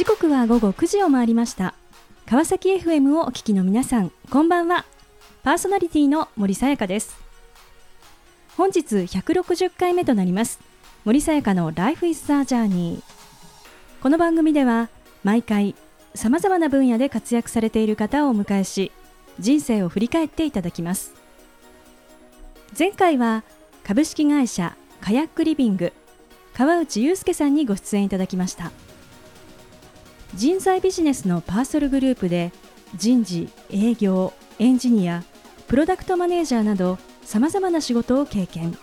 時刻は午後9時を回りました。川崎 FM をお聞きの皆さんこんばんは。パーソナリティの森さやかです。本日160回目となります。森さやかの Life is the Journey この番組では毎回さまざまな分野で活躍されている方をお迎えし人生を振り返っていただきます。前回は株式会社カヤックリビング川内裕介さんにご出演いただきました。人材ビジネスのパーソルグループで人事営業エンジニアプロダクトマネージャーなどさまざまな仕事を経験。好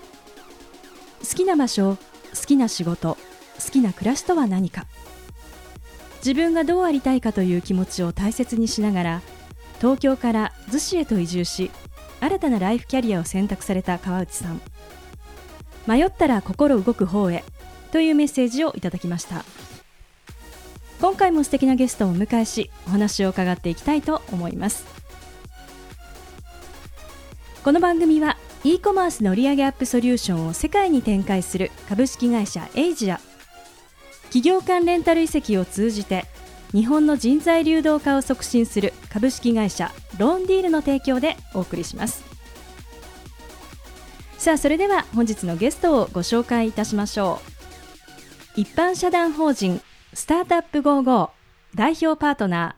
きな場所好きな仕事好きな暮らしとは何か。自分がどうありたいかという気持ちを大切にしながら東京から逗子へと移住し新たなライフキャリアを選択された川内さん。迷ったら心動く方へというメッセージをいただきました。今回も素敵なゲストをお迎えしお話を伺っていきたいと思います。この番組は e コマースの売上アップソリューションを世界に展開する株式会社エイジア。企業間レンタル移籍を通じて日本の人材流動化を促進する株式会社ローンディールの提供でお送りします。さあそれでは本日のゲストをご紹介いたしましょう。一般社団法人スタートアップ55代表パートナ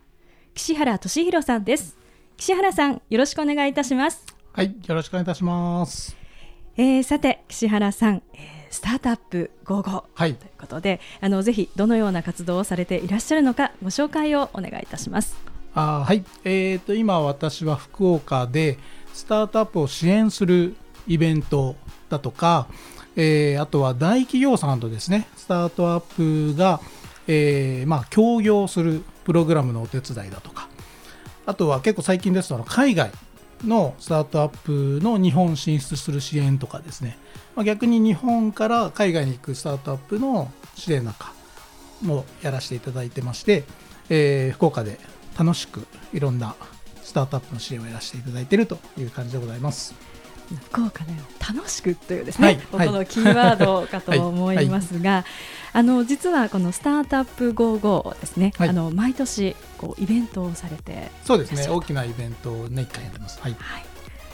ー岸原俊弘さんです。岸原さんよろしくお願いいたします。はいよろしくお願いいたします。えー、さて岸原さん、えースタートアップ55、はい、ということであのぜひどのような活動をされていらっしゃるのかご紹介をお願いいたします。あはい、えーと、今私は福岡でスタートアップを支援するイベントだとか、えー、あとは大企業さんとですねスタートアップが、えー、まあ、協業するプログラムのお手伝いだとかあとは結構最近ですと海外のスタートアップの日本進出する支援とかですね、まあ、逆に日本から海外に行くスタートアップの支援なんかもやらせていただいてまして、えー、福岡で楽しくいろんなスタートアップの支援をやらせていただいているという感じでございます。福岡で楽しくというですね、はい、ここのキーワードかと思いますが、はいはい、あの実はこのスタートアップ55ですね、あの毎年こうイベントをされてそうですね大きなイベントをね一回やってます。はい。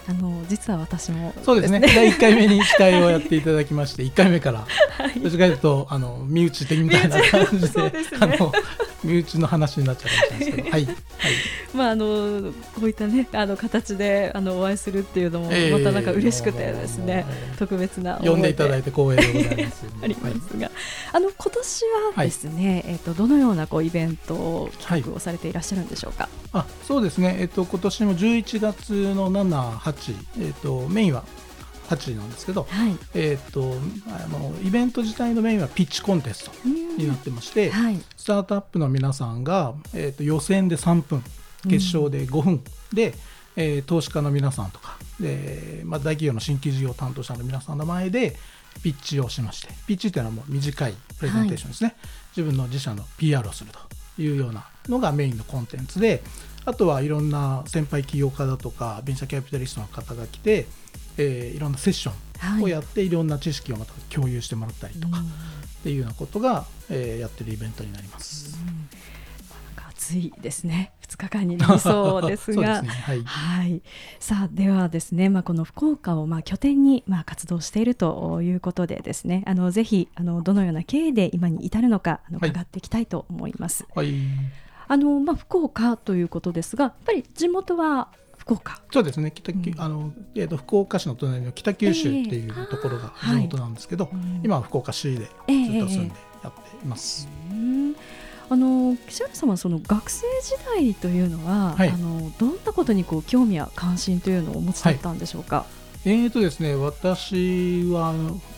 あの実は私も、そうですね。第1回目に司会をやっていただきまして1回目から、はい、どちらかというとあの身内的みたいな感じで、ね、あの身内の話になっちゃうかもしれないですけど、はい、はい、まああのこういったねあの形であのお会いするっていうのもまたなんか嬉しくてですね、えー、特別な呼んでいただいて光栄でございます、ね、ありますが、はい、あの今年はですね、はい、えっ、ー、とどのようなこうイベントを企画をされていらっしゃるんでしょうか？あそうですね。えっ、ー、と今年も11月の7、8えっ、とメインは8時なんですけど、はい、えっ、とあのイベント自体のメインはピッチコンテストになってまして、はい、スタートアップの皆さんが、えーと、予選で3分決勝で5分で、うん、えー、投資家の皆さんとかで、まあ、大企業の新規事業担当者の皆さんの前でピッチをしましてピッチっていうのはもう短いプレゼンテーションですね、はい、自分の自社の PR をするというようなのがメインのコンテンツであとはいろんな先輩起業家だとかベンチャーキャピタリストの方が来てえー、いろんなセッションをやって、い、ろんな知識をまた共有してもらったりとか、っていうようなことが、えー、やってるイベントになります。暑いですね。2日間になりそうですが。ね、はい、はい、さあではですね、まあ、この福岡をまあ拠点にまあ活動しているということでですねあのぜひあのどのような経緯で今に至るのかあの伺っていきたいと思います。はい、あのまあ、福岡ということですがやっぱり地元は福岡。そうですね。北、うん、あのえーと、福岡市の隣の北九州っていうところが地元なんですけど、えーはい、今は福岡市でずっと住んでやっています。えー、あの岸原さんはその学生時代というのは、はい、あのどんなことにこう興味や関心というのをお持ちだったんでしょうか？はいえーとですね、私は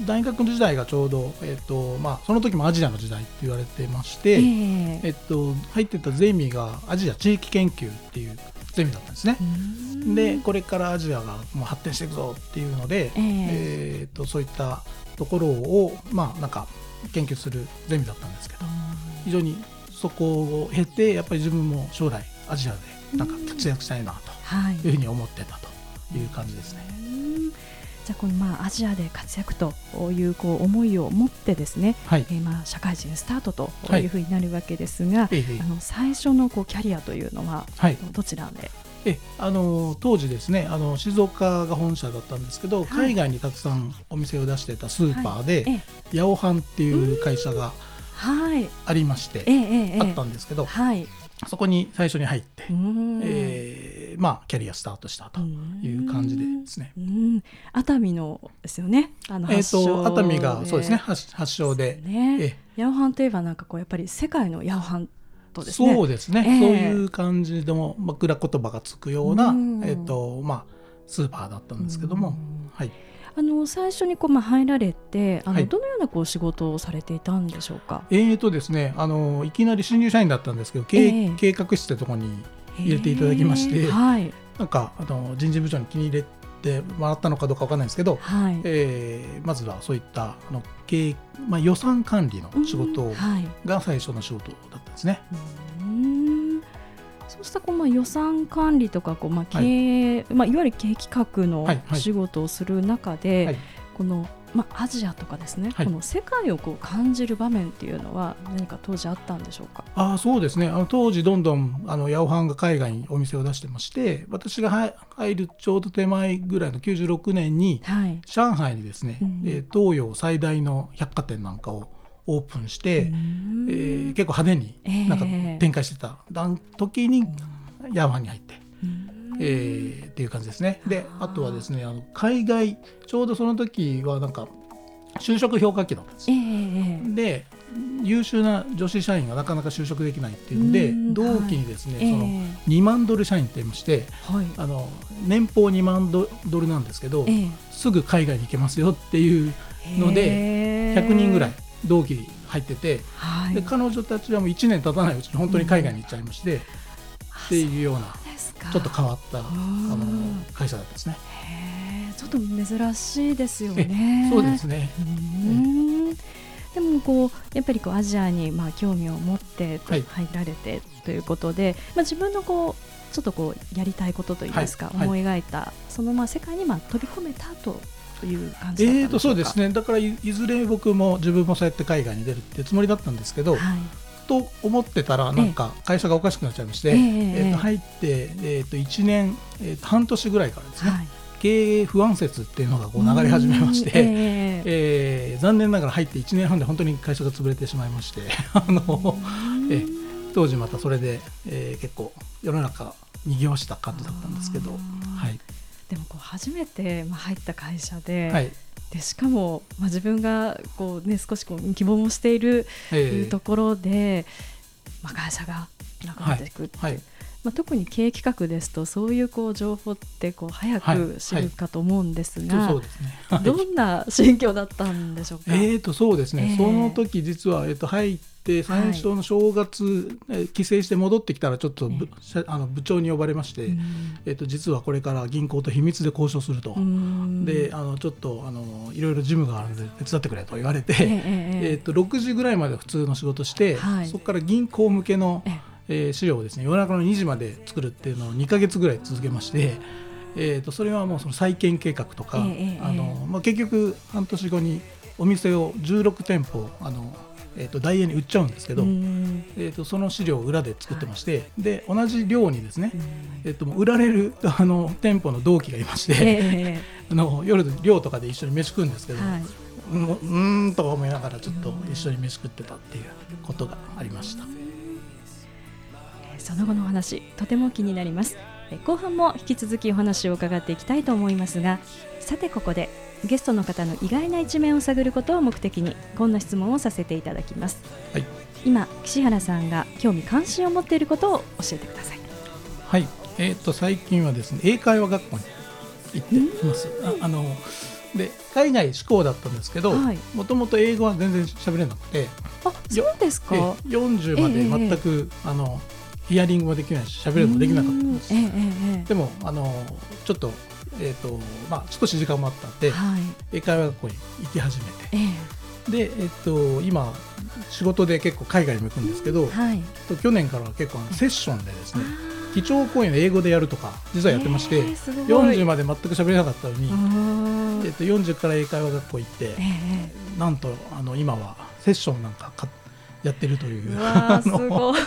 大学の時代がちょうど、えーとまあ、その時もアジアの時代って言われてまして、えー、えっと、入ってたゼミがアジア地域研究っていうゼミだったんですね。でこれからアジアがもう発展していくぞっていうので、えー、えーとそういったところを、まあ、なんか研究するゼミだったんですけど非常にそこを経てやっぱり自分も将来アジアでなんか活躍したいなというふうに思ってたという感じですね。じゃあこのまあアジアで活躍というこう思いを持ってですね、はい、えー、まあ社会人スタートとい。うふうになるわけですが、はい、あの最初のこうキャリアというのは、どちらで？えあの当時ですねあの静岡が本社だったんですけど、はい、海外にたくさんお店を出してたスーパーで、はい、八百藩っていう会社がありまして、あったんですけど、はい、そこに最初に入って、えー、まあキャリアスタートしたという感じでですね。熱海のですよね。あのえっ、ー、と熱海がそうですね発発祥で。ね、八百藩といえばなんかこうやっぱり世界の八百藩とですね。そうですね。えー、そういう感じでも枕言葉がつくようなえっ、ー、とまあスーパーだったんですけども、はい。あの最初にこうまあ入られてあの、はい、どのようなこう仕事をされていたんでしょうか？えーとですねあのいきなり新入社員だったんですけど、えー、計画室ってところに入れていただきまして、はい、なんかあの人事部長に気に入れてもらったのかどうかわからないんですけど、はい、えー、まずはそういったあの経まあ、予算管理の仕事が最初の仕事だったんですね。うん。そうしたこうまあ予算管理とかこうまあ経営、はい。まあ、いわゆる経営企画の仕事をする中で、はいはい、このまあ、アジアとかですね、はい、この世界をこう感じる場面っていうのは何か当時あったんでしょうか？あそうですね。あの当時どんどんあの八百藩が海外にお店を出してまして私が入るちょうど手前ぐらいの96年に、はい、上海にですね、うん、え東洋最大の百貨店なんかをオープンして、えー、結構派手になんか展開してた、えー、時にヤーマンに入って。えー、っていう感じですね。であとはですねあの海外ちょうどその時はなんか就職評価期だったんです、え。ー、で優秀な女子社員がなかなか就職できないっていうんで同期にですね、はい、その2万ドル社員って言いまして、はい、あの年俸2万ドルなんですけど、えー、すぐ海外に行けますよっていうので100人ぐらい同期に入ってて、はい、で彼女たちはもう1年経たないうちに本当に海外に行っちゃいまして、うん、っていうようなちょっと変わったあの会社だったですね。っと珍しいですよね。そうですね。でもこうやっぱりこうアジアにまあ興味を持って入られてということで、はい、まあ自分のこうちょっとこうやりたいことといいますか、はい、思い描いたそのまあ世界にまあ飛び込めたとという感じえーとそうですね。だからいずれ僕も自分もそうやって海外に出るってつもりだったんですけど、はい、と思ってたらなんか会社がおかしくなっちゃいまして、えー、えーと入って、えー、と1年、えー、と半年ぐらいからですね、はい、経営不安説っていうのがこう流れ始めまして、えー、えー、残念ながら入って1年半で本当に会社が潰れてしまいまして あの、え当時またそれで、えー、結構世の中にぎわした感じだったんですけど、はい、でもこう初めて入った会社で、はい。でしかも、まあ、自分がこう、ね、少しこう希望もしているというところで、まあ、会社がなくなっていくって、はい。はい、まあ、特に経営企画ですとそういうこう情報ってこう早く知るかと思うんですが、どんな心境だったんでしょうか？えーとそうですね、えー、その時実は、えー、と入って最初の正月、はい、帰省して戻ってきたらちょっと部,、あの部長に呼ばれまして、えー、と実はこれから銀行と秘密で交渉すると。であのちょっとあのいろいろ事務があるので手伝ってくれと言われて、えー、えー、と6時ぐらいまで普通の仕事して、はい、そこから銀行向けの、えーえー、資料をですね夜中の2時まで作るっていうのを2か月ぐらい続けまして、えー、とそれはもうその再建計画とか、えー、あのまあ、結局半年後にお店を16店舗あの、えー、とダイエーに売っちゃうんですけど、えー、とその資料を裏で作ってまして、はい、で同じ量にですね、えー、と売られるあの店舗の同期がいまして、えー、あの夜寮とかで一緒に飯食うんですけど、はい、うんと思いながらちょっと一緒に飯食ってたっていうことがありました。その後のお話とても気になります。後半も引き続きお話を伺っていきたいと思いますがさてここでゲストの方の意外な一面を探ることを目的にこんな質問をさせていただきます、はい、今岸原さんが興味関心を持っていることを教えてください。はい。えーと、最近はですね英会話学校に行っています、ああので海外志向だったんですけどもともと英語は全然喋れなくてあそうですか。40まで全く、えー、あのヒアリングもできないし喋るのもできなかったんです、ええでもあのちょっと,、えーとまあ、少し時間もあったんで、はい、英会話学校に行き始めて、えで、えーと、今仕事で結構海外にも行くんですけど、はい、去年からは結構セッションでですね基調講演を英語でやるとか実はやってまして、えー、40まで全く喋れなかったのに、えっと、40から英会話学校行って、えー、なんとあの今はセッションなんかかやってるという。すごい。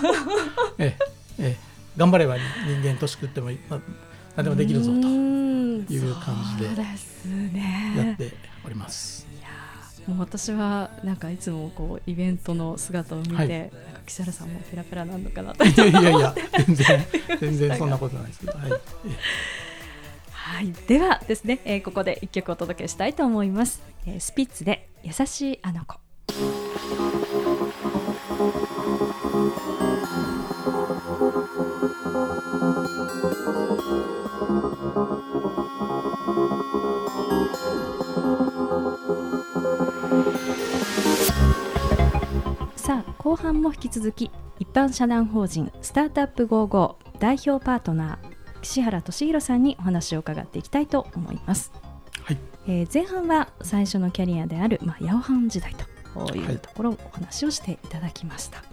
ええ頑張れば人間年食っても何でもできるぞと。いう感じでやっております。もう私はなんかいつもこうイベントの姿を見て、はい、なんか岸原さんもペラペラなのかなと。いやいやいや全然 全然そんなことないですけど、はい、はい、ではですね、えー、ここで一曲お届けしたいと思います、えー、スピッツで優しいあの子さあ後半も引き続き一般社団法人スタートアップ55代表パートナー岸原俊弘さんにお話を伺っていきたいと思います、はい。えー、前半は最初のキャリアである、まあ、ヤオハン時代というところをお話をしていただきました、はい、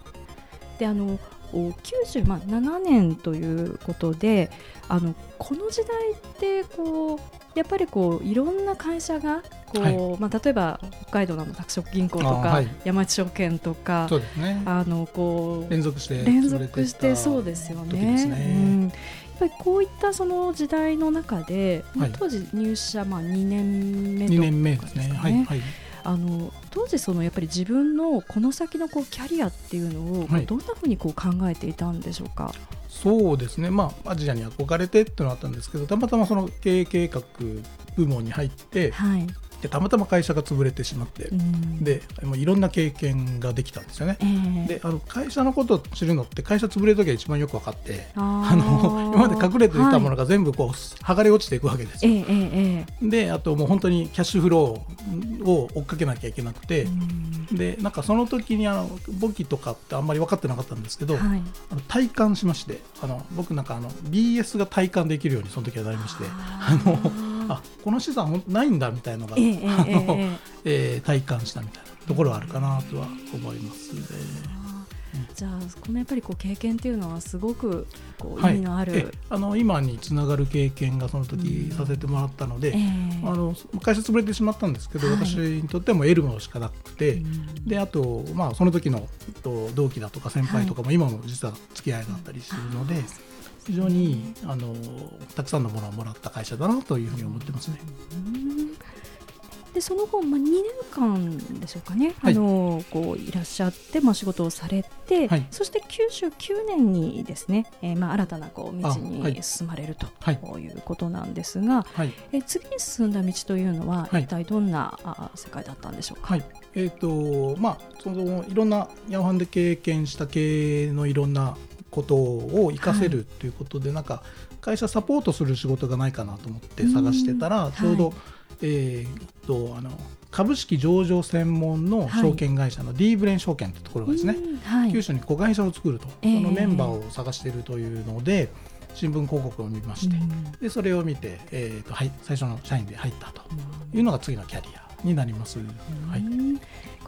であの97年ということであのこの時代ってこうやっぱりこういろんな会社がこう、はい、まあ、例えば北海道の拓殖銀行とか、はい、山地証券とかそうです、ね、あのこう連続して連続してそうですよね。ね。うん、やっぱりこういったその時代の中で、まあ、当時入社まあ2年目とか、ね、2年目ですね。あの当時そのやっぱり自分のこの先のこうキャリアっていうのを、どんなふうにこう考えていたんでしょうか？そうですね、まあ、アジアに憧れてっていうのがあったんですけどたまたまその経営計画部門に入って、はい、でたまたま会社が潰れてしまって、うん、でもういろんな経験ができたんですよね、えー、であの会社のことを知るのって会社潰れる時が一番よく分かって あの今まで隠れていたものが全部こう、はい、剥がれ落ちていくわけですよ、えーえー、であともう本当にキャッシュフローを追っかけなきゃいけなくて、うん、でなんかその時にあの簿記とかってあんまり分かってなかったんですけど、はい、あの体感しましてあの僕なんかあの BS が体感できるようにその時はなりましてあのあこの資産ないんだみたいなのが、えー、あのえー、体感したみたいなところはあるかなとは思いますね。じゃあこのやっぱりこう経験っていうのはすごくこう意味のある、はい、あの今につながる経験がその時させてもらったので、うんえ。ー、あの会社潰れてしまったんですけど、はい、私にとっても得るものしかなくて、うん、であと、まあ、その時の同期だとか先輩とかも今も実は付き合いがあったりするので。はい非常にあのたくさんのものをもらった会社だなというふうに思ってますね。でその後、まあ、2年間でしょうかね、はい、あのこういらっしゃって、まあ、仕事をされて、はい、そして99年にですね、えーまあ、新たなこう道に進まれると、はい、いうことなんですが、はい、え次に進んだ道というのは、一体どんな、あ世界だったんでしょうか？えーとまあ、そのいろんなヤオハンで経験した経営のいろんなことを活かせるということで、はい、なんか会社サポートする仕事がないかなと思って探してたらちょうど、はい、えー、とあの株式上場専門の証券会社の D ブレン証券というところがですね、はい、九州に子会社を作ると、そのメンバーを探しているというので、新聞広告を見まして、でそれを見て、えーとはい、最初の社員で入ったというのが次のキャリアになります。はい、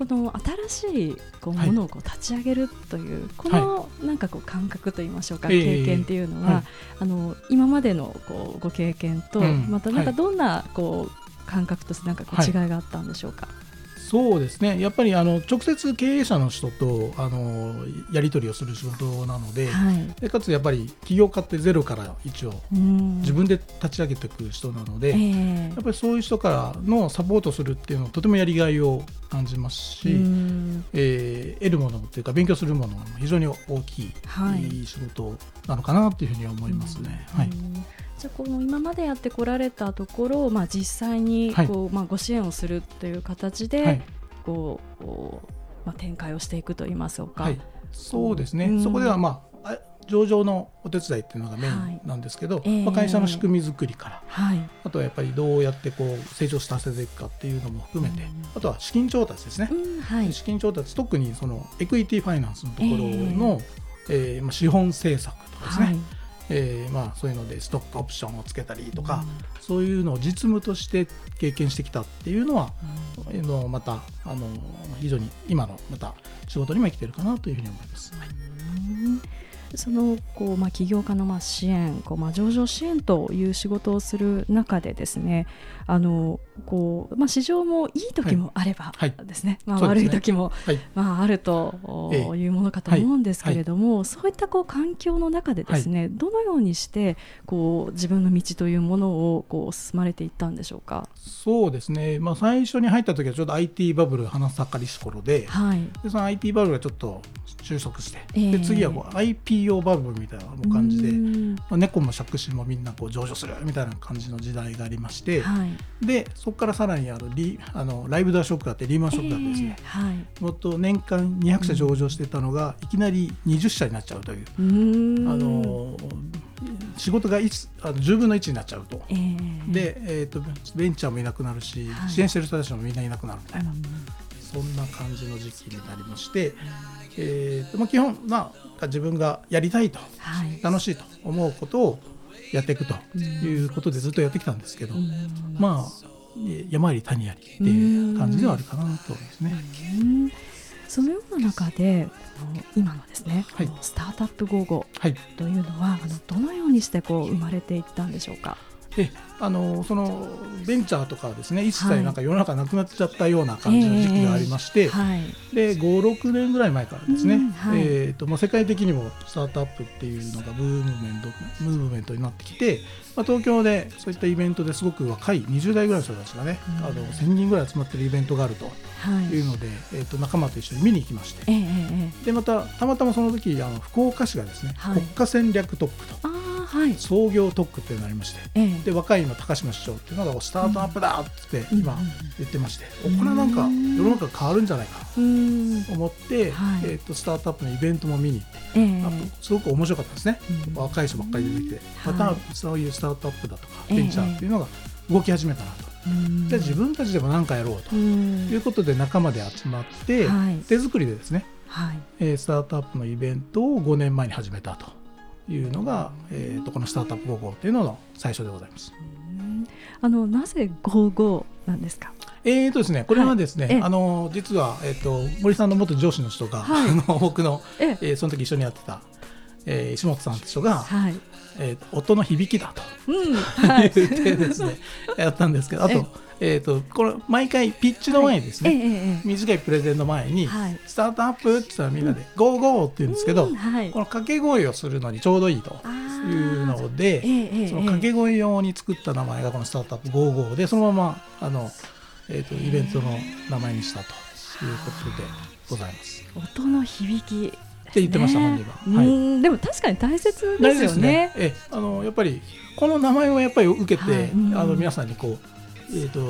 この新しいこうものをこう立ち上げるという、このなんかこう感覚といいましょうか、経験っていうのは、あの今までのこうご経験と、またなんかどんなこう感覚としてなんかこう違いがあったんでしょうか？そうですね。やっぱりあの直接経営者の人とあのやり取りをする仕事なのではい、でかつやっぱり起業家ってゼロから一応自分で立ち上げていく人なので、えー、やっぱりそういう人からのサポートするっていうのはとてもやりがいを感じますし、えー、得るものっていうか勉強するものも非常に大きい、はい、仕事なのかなというふうに思いますね。はいじゃこの今までやってこられたところ、まあ、実際にこう、はい、まあ、ご支援をするという形で、はい、こうまあ、展開をしていくといいますか、はい、そうですね、うん、そこでは、まあ、上場のお手伝いっていうのがメインなんですけど、はいえ。ー、まあ、会社の仕組み作りから、はい、あとはやっぱりどうやってこう成長させていくかっていうのも含めて、うん、あとは資金調達ですね、うんはい、資金調達特にそのエクイティファイナンスのところの、えー、えー、まあ、資本政策とかですね、えーまあ、そういうのでストックオプションをつけたりとか、うん、そういうのを実務として経験してきたっていうのは、うん、のまたあの非常に今のまた仕事にも生きてるかなというふうに思います。はいそのこう、まあ、起業家のまあ支援こう、まあ、上場支援という仕事をする中でですねあのこう、まあ、市場もいい時もあればですね、はい、まあ、悪い時も、はい、まあ、あるというものかと思うんですけれども、はい、そういったこう環境の中でですね、どのようにしてこう自分の道というものをこう進まれていったんでしょうか？そうですね、まあ、最初に入った時はちょうど IT バブル花盛りし頃で,、はい、でその IT バブルがちょっと収束して、えー、で次はこう IPO バブルみたいな感じで、まあ、猫も借子もみんなこう上場するみたいな感じの時代がありまして、はい、でそこからさらにあのリあのライブドアショックがあってリーマンショックがあってですね、えーはい、もっと年間200社上場してたのがいきなり20社になっちゃうという。うあの仕事があの10分の1になっちゃうと、えー、で、えーと、ベンチャーもいなくなるし、はい、支援してる人たちもみんないなくなるみたいな、そんな感じの時期になりまして、えーとまあ、基本、まあ、自分がやりたいと、はい、楽しいと思うことをやっていくということでずっとやってきたんですけど、まあ山あり谷ありっていう感じではあるかなと思いますね。そのような中で今のですね、はい、スタートアップ55というのは、はい、あのどのようにしてこう生まれていったんでしょうか？えあのそのベンチャーとかですね一切なんか世の中なくなっちゃったような感じの時期がありまして、はい、で56年ぐらい前からですね、うんはい、えーとまあ、世界的にもスタートアップっていうのがブームメントムーブメントになってきて、まあ、東京でそういったイベントですごく若い20代ぐらいの人たちがね、うん、あの1000人ぐらい集まってるイベントがあるとい。うので、はい、えー、と仲間と一緒に見に行きまして、えー、でまたたまたまその時あの福岡市がですね、国家戦略特区と。はい、創業特区っていうのがありまして、ええ、で若い今高島市長っていうのがスタートアップだって今言ってまして、うん、これはなんか世の中変わるんじゃないかと思って、はい、えーと、スタートアップのイベントも見に行って、えすごく面白かったですね、うん、若い人ばっかり出てきて、またそういうスタートアップだとかベンチャーっていうのが動き始めたなと。じゃあ自分たちでも何かやろうと。いうことで仲間で集まって、手作りでですね、はい。えー、スタートアップのイベントを5年前に始めたというのが、えー、とこのスタートアップ55というのの最初でございます。あのなぜ55なんですか？えーとですね、これはですね、はい、あの実は、えーと、森さんの元上司の人が、はい、あの僕の、え。えー、その時一緒にやってた、えー、石本さんって人が、はいえー、音の響きだと、うん はい、言ってですねやったんですけど あとえーと、これ毎回ピッチの前にですね、はい。え短いプレゼンの前に、はい、スタートアップって言ったらみんなで「ゴーゴー」って言うんですけど、うんはい、この掛け声をするのにちょうどいいというので、その掛け声用に作った名前がこのスタートアップ「ゴーゴー」でそのままあの、えーと、イベントの名前にしたということでございます。音の響きって言ってました、本人は。はい、でも確かに大切ですよね。ね。えあのやっぱりこの名前をやっぱり受けて、はい、あの皆さんにこうえーと、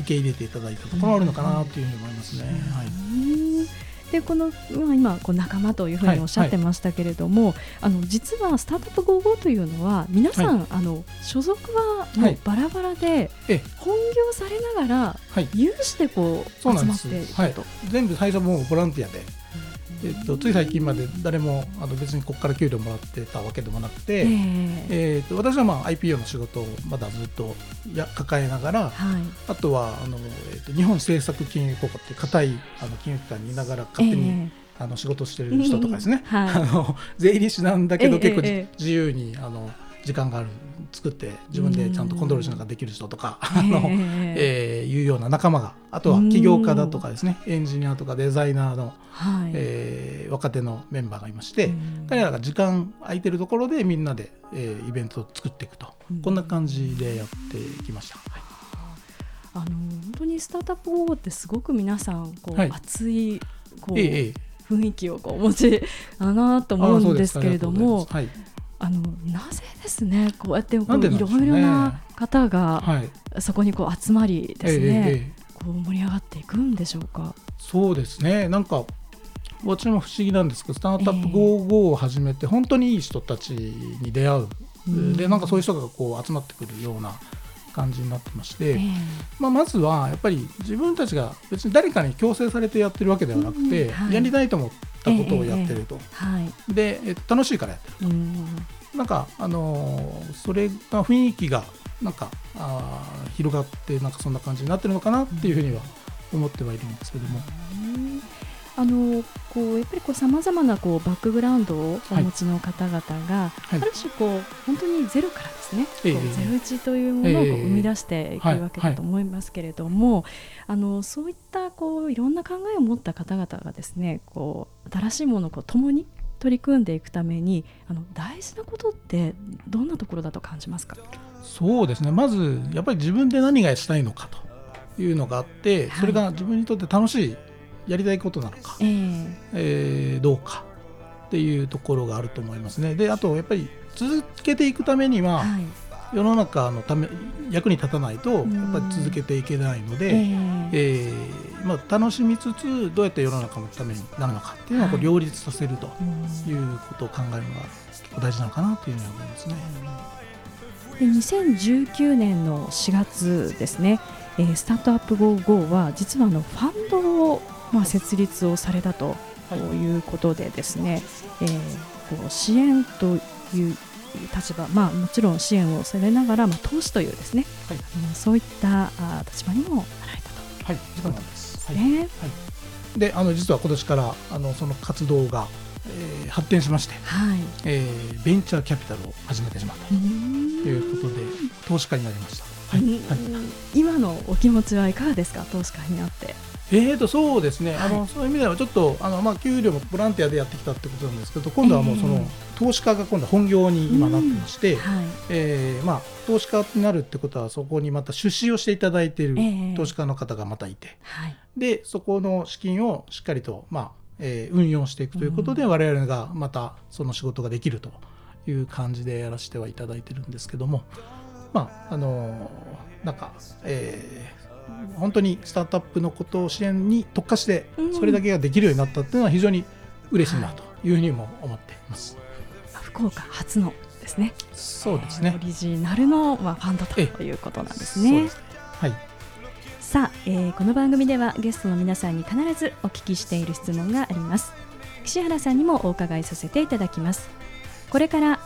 受け入れていただいたところあるのかなというふうに思いますね。はい、でこの、まあ、今こう仲間というふうにおっしゃってましたけれども、はい。はい、あの実はスタートアップ55というのは皆さん、はい、あの所属はもうバラバラで、本業されながら、有志でこう集まっていると、全部最初もうボランティアでえっと、つい最近まで誰もあの別にここから給料もらってたわけでもなくて、えー、えー、と私はまあ IPO の仕事をまだずっとや抱えながら、はい、あとはあの、えー、と日本政策金融公庫っていう硬いあの金融機関にいながら勝手に、えーあの仕事してる人とかですね、はい、あの税理士なんだけど結構自由にあの時間がある作って自分でちゃんとコントロールしながらできる人とか、あのえー、いうような仲間があとは起業家だとかですねエンジニアとかデザイナーの、はい、えー、若手のメンバーがいまして彼らが時間空いてるところでみんなで、えー、イベントを作っていくと。こんな感じでやってきました。はい。あの本当にスタートアップ号ってすごく皆さんこう、はい、熱いこう、ええ、雰囲気をこうお持ちだなと思うんですけれども、はい、あのなぜですね。こうやってこう、いろいろな方が、そこにこう集まりですね、こう盛り上がっていくんでしょうか。そうですね。なんか私も不思議なんですけどスタートアップ55を始めて本当にいい人たちに出会う、えー、でなんかそういう人がこう集まってくるような感じになってまして、えー、まあ、まずはやっぱり自分たちが別に誰かに強制されてやってるわけではなくて、はい、やりたいと思ったことをやってると、えーえーはい、で、えっと、楽しいからやってると。なんかあのそれが雰囲気がなんかあ広がってなんかそんな感じになってるのかなっていうふうには思ってはいるんですけども。あのこうやっぱりさまざまなこうバックグラウンドをお持ちの方々が、はい、ある種こう本当にゼロからですね、えー、ゼロ一というものをこう生み出していくわけだと思いますけれども、あのそういったこういろんな考えを持った方々がですねこう新しいものをこう共に取り組んでいくためにあの大事なことってどんなところだと感じますか？そうですね。まずやっぱり自分で何がしたいのかというのがあって、それが自分にとって楽しいやりたいことなのか、えー、えー、どうかっていうところがあると思いますね。であとやっぱり続けていくためには、はい、世の中のため役に立たないとやっぱり続けていけないので、えー、えー、まあ、楽しみつつどうやって世の中のためになるのかっていうのを両立させるということを考えるのが結構大事なのかなというふうに思いますね。で2019年の4月ですね、えー、スタートアップ GoGo は実はあのファンドをまあ、設立をされたとい。うことでですね、えー、こう支援という立場、まあ、もちろん支援をされながら、まあ、投資というですね、はい、そういったあ立場にもなられたと、はい、そうなんですね。はい、であの実は今年からあのその活動が、えー、発展しまして、はい。えー、ベンチャーキャピタルを始めてしまったと。いうことで投資家になりました。はい、はい、今のお気持ちはいかがですか？投資家になって。えーとそうですね、はい、あのそういう意味ではちょっとあの、まあ、給料もボランティアでやってきたってことなんですけど今度はもうその、えー、投資家が今度は本業に今なってまして、うん。はい、えー、まあ、投資家になるってことはそこにまた出資をしていただいている投資家の方がまたいて、えー、でそこの資金をしっかりと、まあえー、運用していくということで、うん、我々がまたその仕事ができるという感じでやらせてはいただいてるんですけどもまああのなんか、えー本当にスタートアップのことを支援に特化してそれだけができるようになったっていうのは非常に嬉しいなというふうにも思っています。はい、福岡初のですね。そうですね。オリジナルのまあファンドということなんですね。すねはい。さあ、えー、この番組ではゲストの皆さんに必ずお聞きしている質問があります。岸原さんにもお伺いさせていただきます。これから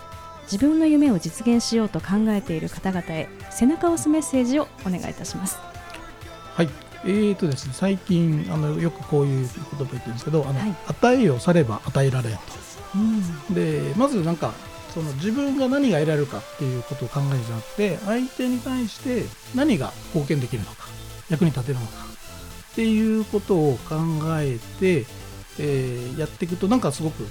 自分の夢を実現しようと考えている方々へ背中を押すメッセージをお願いいたします。はい。えーとですね、最近あのよくこういう言葉言ってるんですけどあの、はい、与えよされば与えられんと、うん、でまずなんかその自分が何が得られるかっていうことを考えるんじゃなくて相手に対して何が貢献できるのか役に立てるのかっていうことを考えて、えー、やっていくとなんかすごく、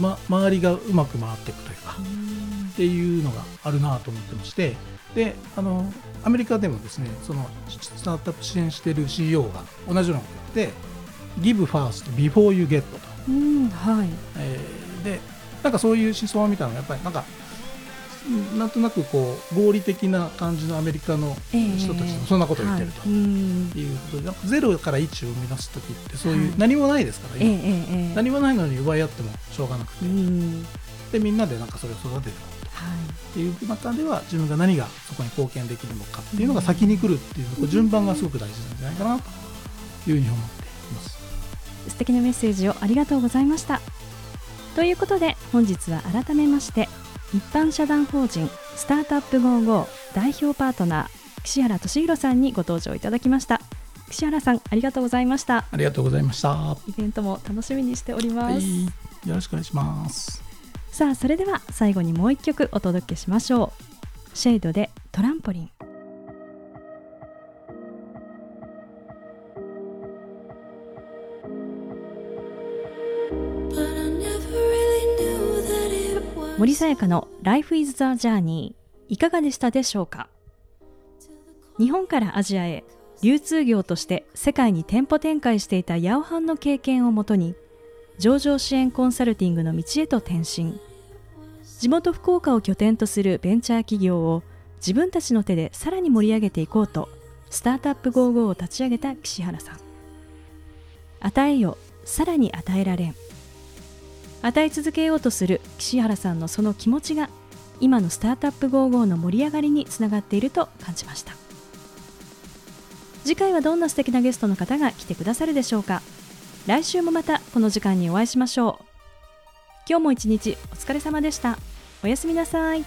ま、周りがうまく回っていくというか、うっていうのがあるなと思ってましてであのアメリカでもですねそのスタートアップ支援している CEO が同じようなこと言って Give first before you get と、うんはい。えー、でなんかそういう思想みたいなのがやっぱりなんかなんとなくこう合理的な感じのアメリカの人たちもそんなことを言ってると。い。うことで、ゼロから1を生み出す時ってそういう何もないですから、今、何もないのに奪い合ってもしょうがなくて、でみんなでなんかそれを育てるっていう中では自分が何がそこに貢献できるのかっていうのが先に来るっていう順番がすごく大事なんじゃないかなというふうに思っています。素敵なメッセージをありがとうございました。ということで本日は改めまして一般社団法人スタートアップ55代表パートナー岸原俊弘さんにご登場いただきました。岸原さんありがとうございました。ありがとうございました。イベントも楽しみにしております、はい、よろしくお願いしますさあそれでは最後にもう一曲お届けしましょう。シェイドでトランポリン。森さやかの Life is the Journey いかがでしたでしょうか？日本からアジアへ流通業として世界に店舗展開していたヤオハンの経験をもとに上場支援コンサルティングの道へと転身。地元福岡を拠点とするベンチャー企業を自分たちの手でさらに盛り上げていこうとスタートアップ55を立ち上げた岸原さん。与えよさらに与えられん。与え続けようとする岸原さんのその気持ちが今のスタートアップ55の盛り上がりにつながっていると感じました。次回はどんな素敵なゲストの方が来てくださるでしょうか？来週もまたこの時間にお会いしましょう今日も一日お疲れ様でした。おやすみなさい